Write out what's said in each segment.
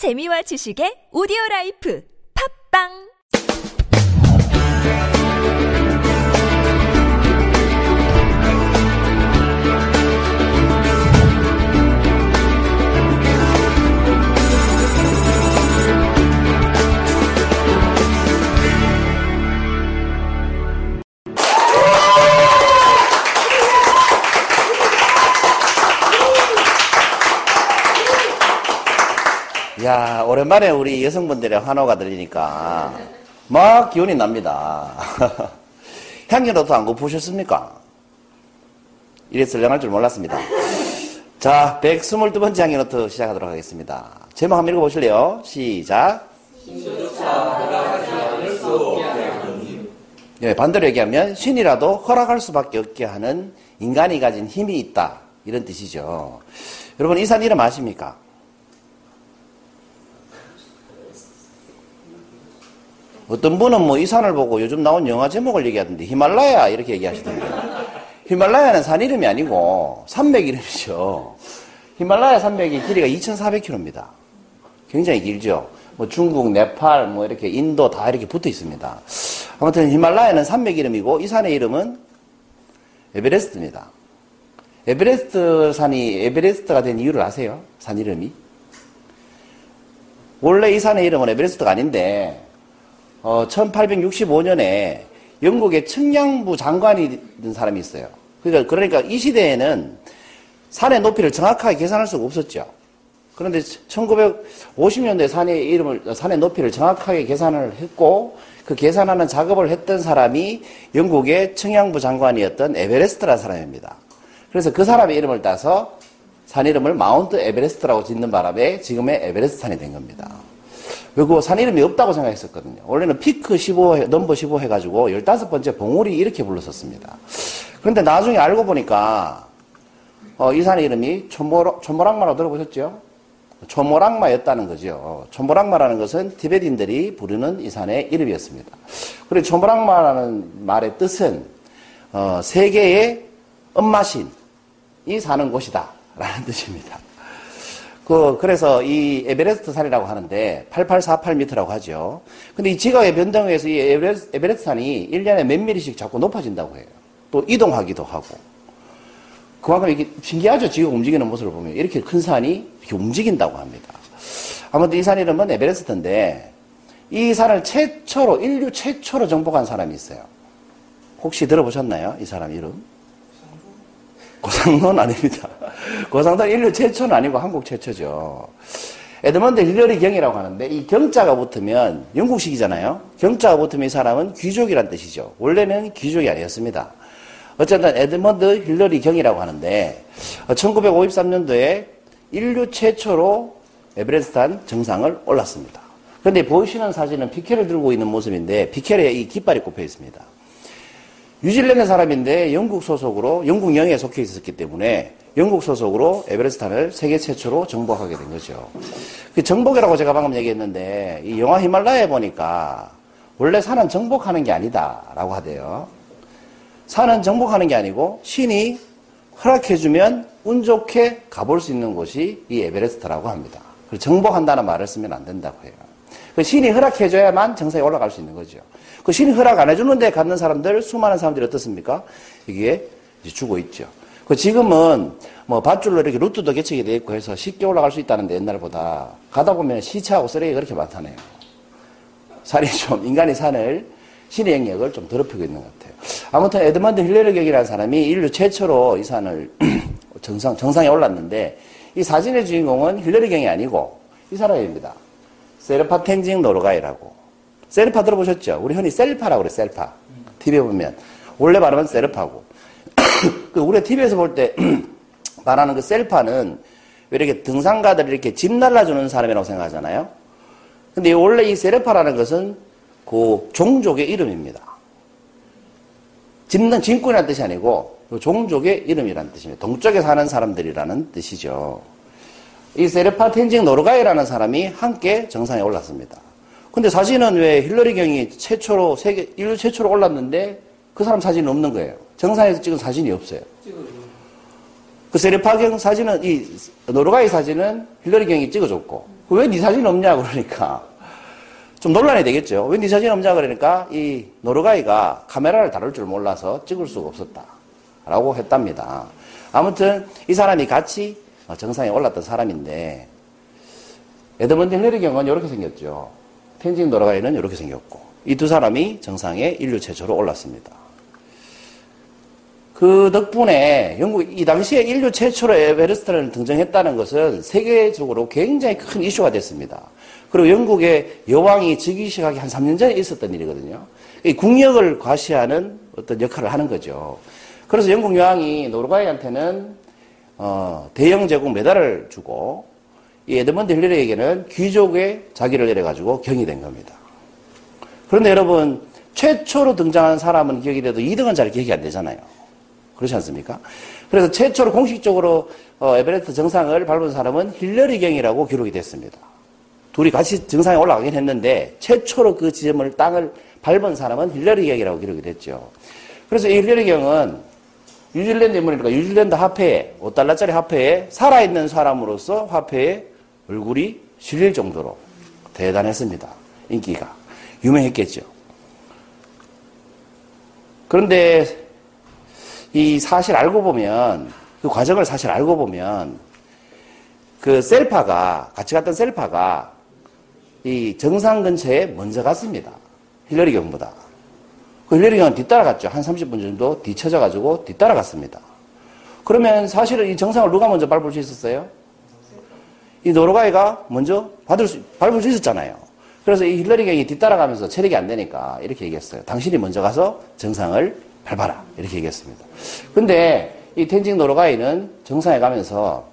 재미와 지식의 오디오 라이프. 팝빵 야 오랜만에 우리 여성분들의 환호가 들리니까 막 기운이 납니다. 향기로도 안 고프셨습니까? 이래 설명할 줄 몰랐습니다. 자, 122번째 향기노트 시작하도록 하겠습니다. 제목 한번 읽어보실래요? 시작. 예, 반대로 얘기하면 신이라도 허락할 수밖에 없게 하는 인간이 가진 힘이 있다. 이런 뜻이죠. 여러분, 이 산 이름 아십니까? 어떤 분은 뭐 이 산을 보고 요즘 나온 영화 제목을 얘기하던데 히말라야 이렇게 얘기하시던데 히말라야는 산 이름이 아니고 산맥 이름이죠. 히말라야 산맥이 길이가 2,400km입니다. 굉장히 길죠. 뭐 중국, 네팔, 뭐 이렇게 인도 다 이렇게 붙어 있습니다. 아무튼 히말라야는 산맥 이름이고 이 산의 이름은 에베레스트입니다. 에베레스트 산이 에베레스트가 된 이유를 아세요? 산 이름이? 원래 이 산의 이름은 에베레스트가 아닌데 어, 1865년에 영국의 측량부 장관이 된 사람이 있어요. 그러니까, 그러니까 이 시대에는 산의 높이를 정확하게 계산할 수가 없었죠. 그런데 1950년대 산의 이름을, 산의 높이를 정확하게 계산을 했고, 그 계산하는 작업을 했던 사람이 영국의 측량부 장관이었던 에베레스트라는 사람입니다. 그래서 그 사람의 이름을 따서 산 이름을 Mount 에베레스트라고 짓는 바람에 지금의 에베레스트 산이 된 겁니다. 그리고 산 이름이 없다고 생각했었거든요. 원래는 Peak 15, Number 15 해가지고 15번째 봉우리 이렇게 불렀었습니다. 그런데 나중에 알고 보니까, 어, 이 산의 이름이 초모, 초모랑마라고 들어보셨죠? 초모랑마였다는 거죠. 초모랑마라는 것은 티베트인들이 부르는 이 산의 이름이었습니다. 그리고 초모랑마라는 말의 뜻은, 어, 세계의 엄마신이 사는 곳이다. 라는 뜻입니다. 그, 그래서 이 에베레스트 산이라고 하는데 8848m라고 하죠. 근데 이 지각의 변동에 의해서 이 에베레스트, 에베레스트 산이 1년에 몇 미리씩 자꾸 높아진다고 해요. 또 이동하기도 하고. 그만큼 이게 신기하죠. 지금 움직이는 모습을 보면. 이렇게 큰 산이 이렇게 움직인다고 합니다. 아무튼 이 산 이름은 에베레스트인데 이 산을 최초로, 인류 최초로 정복한 사람이 있어요. 혹시 들어보셨나요? 이 사람 이름? 고상도는 아닙니다. 고상도는 인류 최초는 아니고 한국 최초죠. 에드먼드 힐러리 경이라고 하는데 이 경자가 붙으면 영국식이잖아요. 경자가 붙으면 이 사람은 귀족이란 뜻이죠. 원래는 귀족이 아니었습니다. 어쨌든 에드먼드 힐러리 경이라고 하는데 1953년도에 인류 최초로 에베레스트산 정상을 올랐습니다. 그런데 보시는 사진은 피켈을 들고 있는 모습인데 피켈에 이 깃발이 꼽혀 있습니다. 뉴질랜드 사람인데 영국 소속으로 영국 영에 속해 있었기 때문에 영국 소속으로 에베레스트산을 세계 최초로 정복하게 된 거죠. 그 정복이라고 제가 방금 얘기했는데 이 영화 히말라야에 보니까 원래 산은 정복하는 게 아니다라고 하대요. 산은 정복하는 게 아니고 신이 허락해주면 운 좋게 가볼 수 있는 곳이 이 에베레스트라고 합니다. 정복한다는 말을 쓰면 안 된다고 해요. 그 신이 허락해줘야만 정상에 올라갈 수 있는 거죠. 그 신이 허락 안 해주는데 갖는 사람들, 수많은 사람들이 어떻습니까? 이게 죽어 있죠. 그 지금은 뭐 밧줄로 이렇게 루트도 개척이 되어 있고 해서 쉽게 올라갈 수 있다는데 옛날보다 가다 보면 시차하고 쓰레기 그렇게 많다네요. 산이 좀, 인간이 산을, 신의 영역을 좀 더럽히고 있는 것 같아요. 아무튼 에드먼드 힐러리 경이라는 사람이 인류 최초로 이 산을 정상, 정상에 올랐는데 이 사진의 주인공은 힐러리 경이 아니고 이 사람입니다. 세르파 텐징 노르가이라고. 셀파 들어보셨죠? 우리 흔히 셀파라고 그래, 셀파. TV에 보면. 원래 발음은 셀파고. 그 우리 TV에서 볼 때 말하는 그 셀파는 왜 이렇게 등산가들 이렇게 짐 날라주는 사람이라고 생각하잖아요? 근데 원래 이 세르파라는 것은 그 종족의 이름입니다. 집는 진꾼이라는 뜻이 아니고 그 종족의 이름이라는 뜻입니다. 동쪽에 사는 사람들이라는 뜻이죠. 이 세르파 텐징 노르가이라는 사람이 함께 정상에 올랐습니다. 근데 사진은 왜 힐러리 경이 최초로 세계 인류 최초로 올랐는데 그 사람 사진은 없는 거예요. 정상에서 찍은 사진이 없어요. 그 세르파경 사진은 이 노르가이 사진은 힐러리 경이 찍어줬고 왜 네 사진 없냐 그러니까 좀 논란이 되겠죠. 왜 네 사진 없냐 그러니까 이 노르가이가 카메라를 다룰 줄 몰라서 찍을 수가 없었다. 라고 했답니다. 아무튼 이 사람이 같이 정상에 올랐던 사람인데 에드먼드 힐러리 경우는 이렇게 생겼죠. 텐징 노르가이는 이렇게 생겼고 이 두 사람이 정상에 인류 최초로 올랐습니다. 그 덕분에 영국 이 당시에 인류 최초로 에베레스트를 등정했다는 것은 세계적으로 굉장히 큰 이슈가 됐습니다. 그리고 영국의 여왕이 즉위식하기 한 3년 전에 있었던 일이거든요. 이 국력을 과시하는 어떤 역할을 하는 거죠. 그래서 영국 여왕이 노르가이한테는 어, 대영 제국 메달을 주고 이 에드먼드 힐러리에게는 귀족의 자기를 내려가지고 경이 된 겁니다. 그런데 여러분 최초로 등정한 사람은 기억이 돼도 2등은 잘 기억이 안 되잖아요. 그렇지 않습니까? 그래서 최초로 공식적으로 어, 에베레스트 정상을 밟은 사람은 힐러리 경이라고 기록이 됐습니다. 둘이 같이 정상에 올라가긴 했는데 최초로 그 지점을 땅을 밟은 사람은 힐러리 경이라고 기록이 됐죠. 그래서 이 힐러리 경은 뉴질랜드 인물이니까 뉴질랜드 화폐에 5달러짜리 화폐에 살아있는 사람으로서 화폐에 얼굴이 실릴 정도로 대단했습니다. 인기가 유명했겠죠. 그런데 이 사실 알고 보면 그 과정을 사실 알고 보면 그 셀파가 같이 갔던 셀파가 이 정상 근처에 먼저 갔습니다. 힐러리 경보다. 그 힐러리 경은 뒤따라갔죠. 한 30분 정도 뒤쳐져가지고 뒤따라갔습니다. 그러면 사실은 이 정상을 누가 먼저 밟을 수 있었어요? 이 노르가이가 먼저 받을 수, 밟을 수 있었잖아요. 그래서 이 힐러리 경이 뒤따라가면서 체력이 안 되니까 이렇게 얘기했어요. 당신이 먼저 가서 정상을 밟아라. 이렇게 얘기했습니다. 근데 이 텐징 노르가이는 정상에 가면서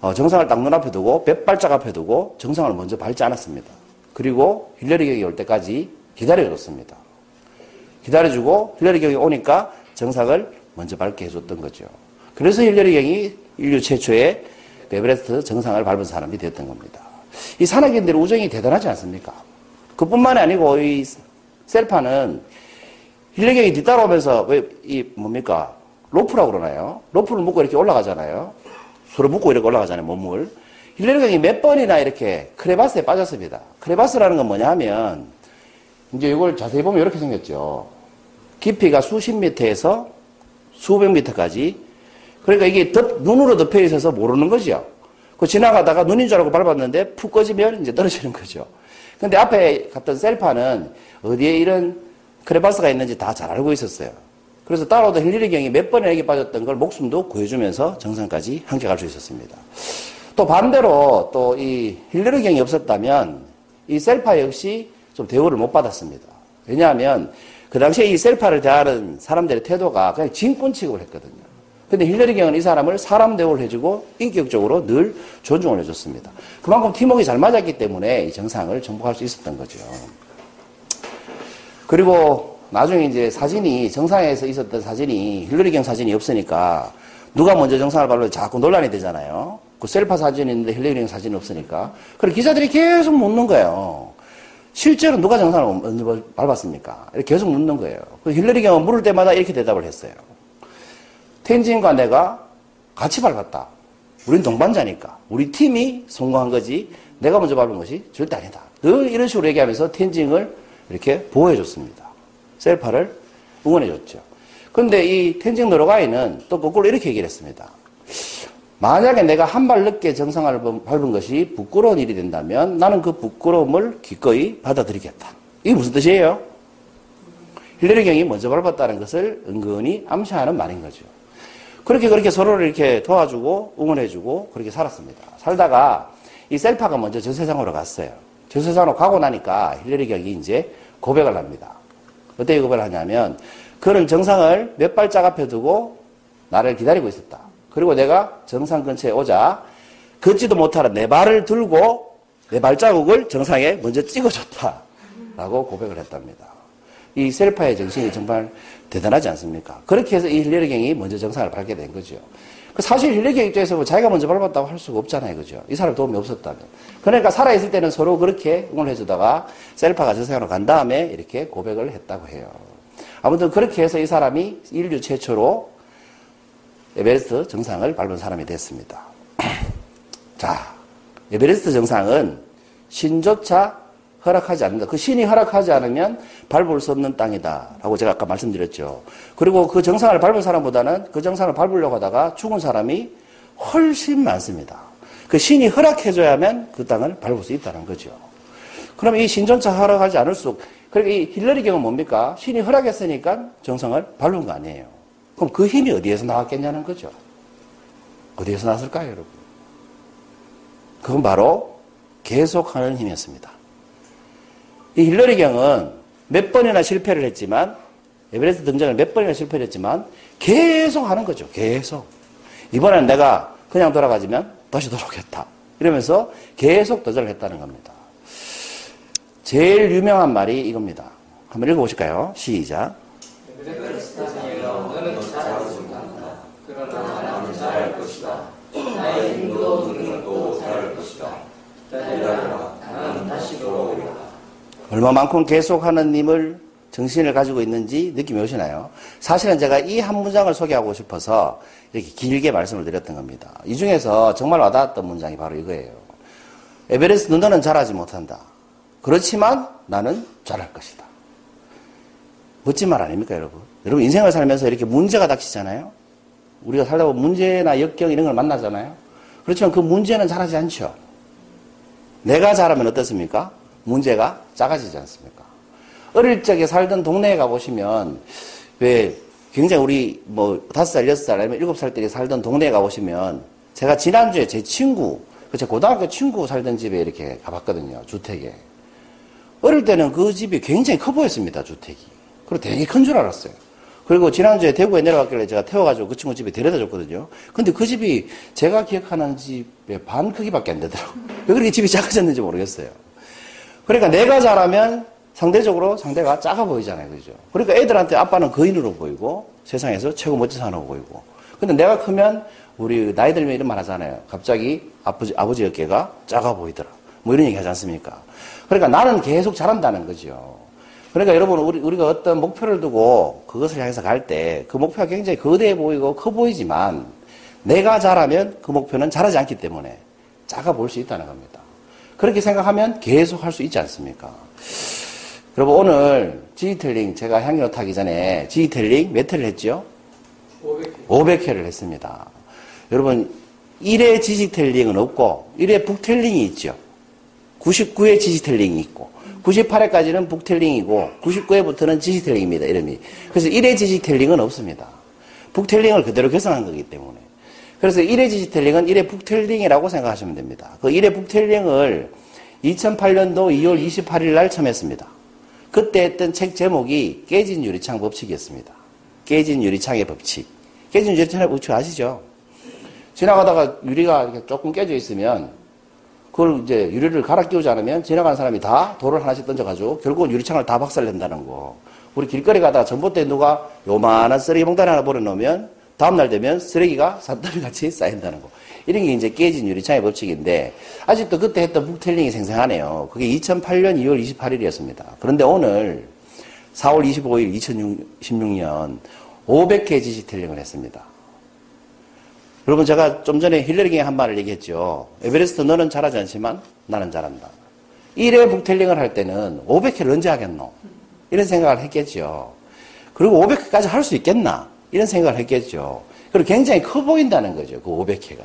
어, 정상을 딱 눈앞에 두고 뱃발짝 앞에 두고 정상을 먼저 밟지 않았습니다. 그리고 힐러리 경이 올 때까지 기다려줬습니다. 기다려주고 힐러리 경이 오니까 정상을 먼저 밟게 해줬던 거죠. 그래서 힐러리 경이 인류 최초의 에베레스트 정상을 밟은 사람이 되었던 겁니다. 이 산악인들의 우정이 대단하지 않습니까? 그뿐만이 아니고 이 셀파는 힐러리 경이 뒤따라오면서 왜 이 뭡니까 로프라고 그러나요? 로프를 묶고 이렇게 올라가잖아요. 서로 묶고 이렇게 올라가잖아요, 몸을. 힐러리 경이 몇 번이나 이렇게 크레바스에 빠졌습니다. 크레바스라는 건 뭐냐 하면, 이제 이걸 자세히 보면 이렇게 생겼죠. 깊이가 수십 미터에서 수백 미터까지. 그러니까 이게 덮, 눈으로 덮여 있어서 모르는 거죠. 그 지나가다가 눈인 줄 알고 밟았는데 푹 꺼지면 이제 떨어지는 거죠. 근데 앞에 갔던 셀파는 어디에 이런 크레바스가 있는지 다 잘 알고 있었어요. 그래서 따라오던 힐러리 경이 몇 번이나 여기 빠졌던 걸 목숨도 구해주면서 정상까지 함께 갈 수 있었습니다. 또 반대로 또 이 힐러리 경이 없었다면 이 셀파 역시 좀 대우를 못 받았습니다. 왜냐하면 그 당시에 이 셀파를 대하는 사람들의 태도가 그냥 짐꾼 취급을 했거든요. 근데 힐러리 경은 이 사람을 사람 대우를 해주고 인격적으로 늘 존중을 해줬습니다. 그만큼 팀워크가 잘 맞았기 때문에 이 정상을 정복할 수 있었던 거죠. 그리고 나중에 이제 사진이 정상에서 있었던 사진이 힐러리 경 사진이 없으니까 누가 먼저 정상을 밟으면 자꾸 논란이 되잖아요. 그 셀파 사진이 있는데 힐러리 경 사진이 없으니까. 그래 기자들이 계속 묻는 거예요. 실제로 누가 정상을 먼저 밟았습니까? 이렇게 계속 묻는 거예요. 그 힐러리 경은 물을 때마다 이렇게 대답을 했어요. 텐진과 내가 같이 밟았다. 우린 동반자니까. 우리 팀이 성공한 거지. 내가 먼저 밟은 것이 절대 아니다. 늘 이런 식으로 얘기하면서 텐징을 이렇게 보호해줬습니다. 셀파를 응원해줬죠. 근데 이 텐징 노르가이는 또 거꾸로 이렇게 얘기를 했습니다. 만약에 내가 한 발 늦게 정상을 밟은 것이 부끄러운 일이 된다면 나는 그 부끄러움을 기꺼이 받아들이겠다. 이게 무슨 뜻이에요? 힐러리 경이 먼저 밟았다는 것을 은근히 암시하는 말인 거죠. 그렇게 그렇게 서로를 이렇게 도와주고 응원해주고 그렇게 살았습니다. 살다가 이 셀파가 먼저 저 세상으로 갔어요. 저 세상으로 가고 나니까 힐러리 경이 이제 고백을 합니다. 어떻게 고백을 하냐면 그는 정상을 몇 발짝 앞에 두고 나를 기다리고 있었다. 그리고 내가 정상 근처에 오자 걷지도 못하는 내 발을 들고 내 발자국을 정상에 먼저 찍어줬다. 라고 고백을 했답니다. 이 셀파의 정신이 정말 대단하지 않습니까? 그렇게 해서 이 힐러리 경이 먼저 정상을 밟게 된 거죠. 그 사실 힐러리 경 입장에서 뭐 자기가 먼저 밟았다고 할 수가 없잖아요. 그죠? 이 사람 도움이 없었다면. 그러니까 살아있을 때는 서로 그렇게 응원해주다가 셀파가 저세상으로 간 다음에 이렇게 고백을 했다고 해요. 아무튼 그렇게 해서 이 사람이 인류 최초로 에베레스트 정상을 밟은 사람이 됐습니다. 자, 에베레스트 정상은 신조차 허락하지 않는다. 그 신이 허락하지 않으면 밟을 수 없는 땅이다 라고 제가 아까 말씀드렸죠. 그리고 그 정상을 밟은 사람보다는 그 정상을 밟으려고 하다가 죽은 사람이 훨씬 많습니다. 그 신이 허락해줘야만 그 땅을 밟을 수 있다는 거죠. 그럼 이 신조차 허락하지 않을수록 그러니까 이 힐러리 경은 뭡니까? 신이 허락했으니까 정상을 밟은 거 아니에요. 그럼 그 힘이 어디에서 나왔겠냐는 거죠. 어디에서 나왔을까요, 여러분? 그건 바로 계속하는 힘이었습니다. 이 힐러리 경은 몇 번이나 실패를 했지만 에베레스트 등정을 몇 번이나 실패를 했지만 계속 하는 거죠. 계속. 이번에는 내가 그냥 돌아가지면 다시 돌아오겠다. 이러면서 계속 도전을 했다는 겁니다. 제일 유명한 말이 이겁니다. 한번 읽어보실까요? 시작. 얼마만큼 계속하는 님을 정신을 가지고 있는지 느낌이 오시나요? 사실은 제가 이 한 문장을 소개하고 싶어서 이렇게 길게 말씀을 드렸던 겁니다. 이 중에서 정말 와닿았던 문장이 바로 이거예요. 에베레스트 너는 잘하지 못한다. 그렇지만 나는 잘할 것이다. 멋진 말 아닙니까, 여러분? 여러분, 인생을 살면서 이렇게 문제가 닥치잖아요? 우리가 살다 보면 문제나 역경 이런 걸 만나잖아요? 그렇지만 그 문제는 잘하지 않죠. 내가 잘하면 어떻습니까? 문제가 작아지지 않습니까? 어릴 적에 살던 동네에 가보시면, 왜, 굉장히 우리, 뭐, 다섯 살, 여섯 살, 아니면 일곱 살 때 살던 동네에 가보시면, 제가 지난주에 제 친구, 그제 고등학교 친구 살던 집에 이렇게 가봤거든요, 주택에. 어릴 때는 그 집이 굉장히 커 보였습니다, 주택이. 그리고 되게 큰 줄 알았어요. 그리고 지난주에 대구에 내려갔길래 제가 태워가지고 그 친구 집에 데려다 줬거든요. 근데 그 집이 제가 기억하는 집의 반 크기밖에 안 되더라고요. 왜 그렇게 집이 작아졌는지 모르겠어요. 그러니까 내가 잘하면 상대적으로 상대가 작아 보이잖아요. 그죠? 그러니까 애들한테 아빠는 거인으로 보이고 세상에서 최고 멋진 사람으로 보이고. 근데 내가 크면 우리 나이 들면 이런 말 하잖아요. 갑자기 아버지, 아버지 어깨가 작아 보이더라. 뭐 이런 얘기 하지 않습니까? 그러니까 나는 계속 잘한다는 거죠. 그러니까 여러분, 우리, 우리가 어떤 목표를 두고 그것을 향해서 갈 때 그 목표가 굉장히 거대해 보이고 커 보이지만 내가 잘하면 그 목표는 잘하지 않기 때문에 작아 보일 수 있다는 겁니다. 그렇게 생각하면 계속 할 수 있지 않습니까? 여러분, 오늘 지지텔링 제가 향료 타기 전에 지지텔링 몇 회를 했죠? 500회. 500회를 했습니다. 여러분, 1회 지지텔링은 없고 1회 북텔링이 있죠. 99회 지지텔링이 있고 98회까지는 북텔링이고 99회부터는 지지텔링입니다. 이름이. 그래서 1회 지지텔링은 없습니다. 북텔링을 그대로 개선한 거기 때문에. 그래서 1회 지지텔링은 1회 북텔링이라고 생각하시면 됩니다. 그 1회 북텔링을 2008년도 2월 28일 날 처음 했습니다. 그때 했던 책 제목이 깨진 유리창 법칙이었습니다. 깨진 유리창의 법칙. 깨진 유리창의 법칙 아시죠? 지나가다가 유리가 조금 깨져 있으면 그걸 이제 유리를 갈아 끼우지 않으면 지나가는 사람이 다 돌을 하나씩 던져가지고 결국은 유리창을 다 박살낸다는 거. 우리 길거리 가다가 전봇대 누가 요만한 쓰레기 봉다리 하나 버려놓으면 다음날 되면 쓰레기가 산더미 같이 쌓인다는 거. 이런 게 이제 깨진 유리창의 법칙인데 아직도 그때 했던 북텔링이 생생하네요. 그게 2008년 2월 28일이었습니다. 그런데 오늘 4월 25일 2016년 500회 지지텔링을 했습니다. 여러분 제가 좀 전에 힐러리경에 한 말을 얘기했죠. 에베레스트 너는 잘하지 않지만 나는 잘한다. 1회 북텔링을 할 때는 500회를 언제 하겠노? 이런 생각을 했겠죠. 그리고 500회까지 할 수 있겠나? 이런 생각을 했겠죠. 그리고 굉장히 커 보인다는 거죠. 그 500회가.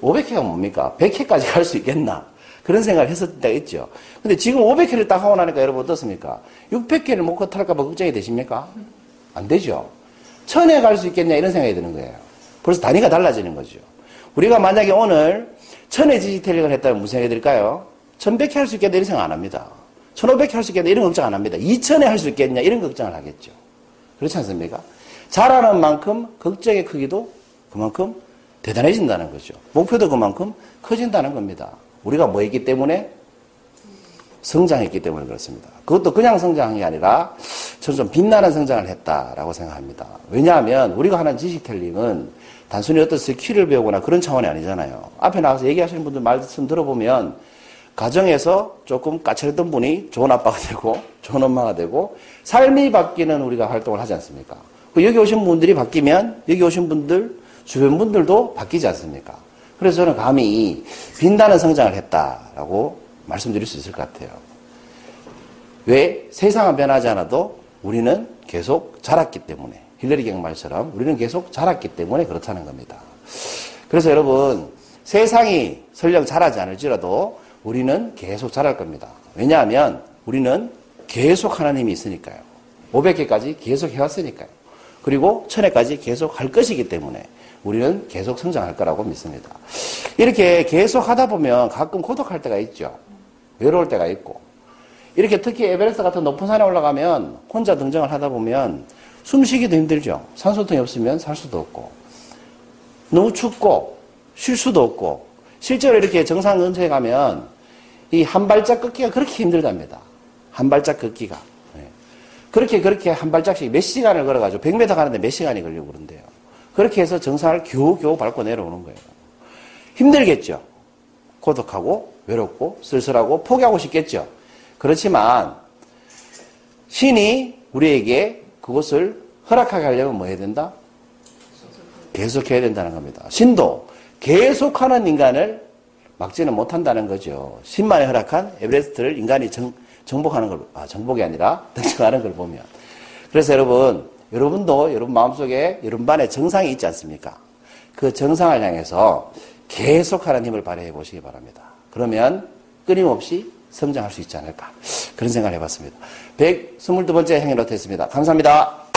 500회가 뭡니까? 100회까지 갈 수 있겠나? 그런 생각을 때가 있죠. 근데 지금 500회를 딱 하고 나니까 여러분 어떻습니까? 600회를 못 컷할까봐 걱정이 되십니까? 안 되죠. 1000회 갈수 있겠냐? 이런 생각이 드는 거예요. 벌써 단위가 달라지는 거죠. 우리가 만약에 오늘 천의 지지텔링을 했다면 무슨 생각이 들까요? 천백 회 할 수 있겠다 이런 생각 안 합니다. 천오백 회 할 수 있겠다 이런 걱정 안 합니다. 이천에 할 수 있겠냐 이런 걱정을 하겠죠. 그렇지 않습니까? 잘하는 만큼 걱정의 크기도 그만큼 대단해진다는 거죠. 목표도 그만큼 커진다는 겁니다. 우리가 뭐 했기 때문에? 성장했기 때문에 그렇습니다. 그것도 그냥 성장한 게 아니라 저는 좀 빛나는 성장을 했다라고 생각합니다. 왜냐하면 우리가 하는 지식 텔링은 단순히 어떤 스킬을 배우거나 그런 차원이 아니잖아요. 앞에 나와서 얘기하시는 분들 말씀 들어보면 가정에서 조금 까칠했던 분이 좋은 아빠가 되고 좋은 엄마가 되고 삶이 바뀌는 우리가 활동을 하지 않습니까? 그 여기 오신 분들이 바뀌면 여기 오신 분들 주변 분들도 바뀌지 않습니까? 그래서 저는 감히 빛나는 성장을 했다라고 말씀드릴 수 있을 것 같아요. 왜? 세상은 변하지 않아도 우리는 계속 자랐기 때문에. 힐러리 경 말처럼 우리는 계속 자랐기 때문에 그렇다는 겁니다. 그래서 여러분, 세상이 설령 자라지 않을지라도 우리는 계속 자랄 겁니다. 왜냐하면 우리는 계속 하나님이 있으니까요. 500개까지 계속 해왔으니까요. 그리고 천회까지 계속 할 것이기 때문에 우리는 계속 성장할 거라고 믿습니다. 이렇게 계속 하다 보면 가끔 고독할 때가 있죠. 외로울 때가 있고. 이렇게 특히 에베레스트 같은 높은 산에 올라가면 혼자 등정을 하다 보면 숨 쉬기도 힘들죠. 산소통이 없으면 살 수도 없고. 너무 춥고 쉴 수도 없고 실제로 이렇게 정상 근처에 가면 이 한 발짝 걷기가 그렇게 힘들답니다. 한 발짝 걷기가. 네. 그렇게 그렇게 한 발짝씩 몇 시간을 걸어가지고 100m 가는데 몇 시간이 걸리고 그런데요. 그렇게 해서 정상을 겨우겨우 밟고 내려오는 거예요. 힘들겠죠. 고독하고 외롭고 쓸쓸하고 포기하고 싶겠죠. 그렇지만 신이 우리에게 그것을 허락하게 하려면 뭐 해야 된다? 계속해야 된다는 겁니다. 신도 계속하는 인간을 막지는 못한다는 거죠. 신만이 허락한 에베레스트를 인간이 정, 정복하는 걸, 아, 정복이 아니라 등정하는 걸 보면. 그래서 여러분, 여러분도 여러분 마음속에 여러분 반에 정상이 있지 않습니까? 그 정상을 향해서 계속하는 힘을 발휘해 보시기 바랍니다. 그러면 끊임없이 성장할 수 있지 않을까. 그런 생각을 해봤습니다. 122번째 행위로 됐습니다. 감사합니다.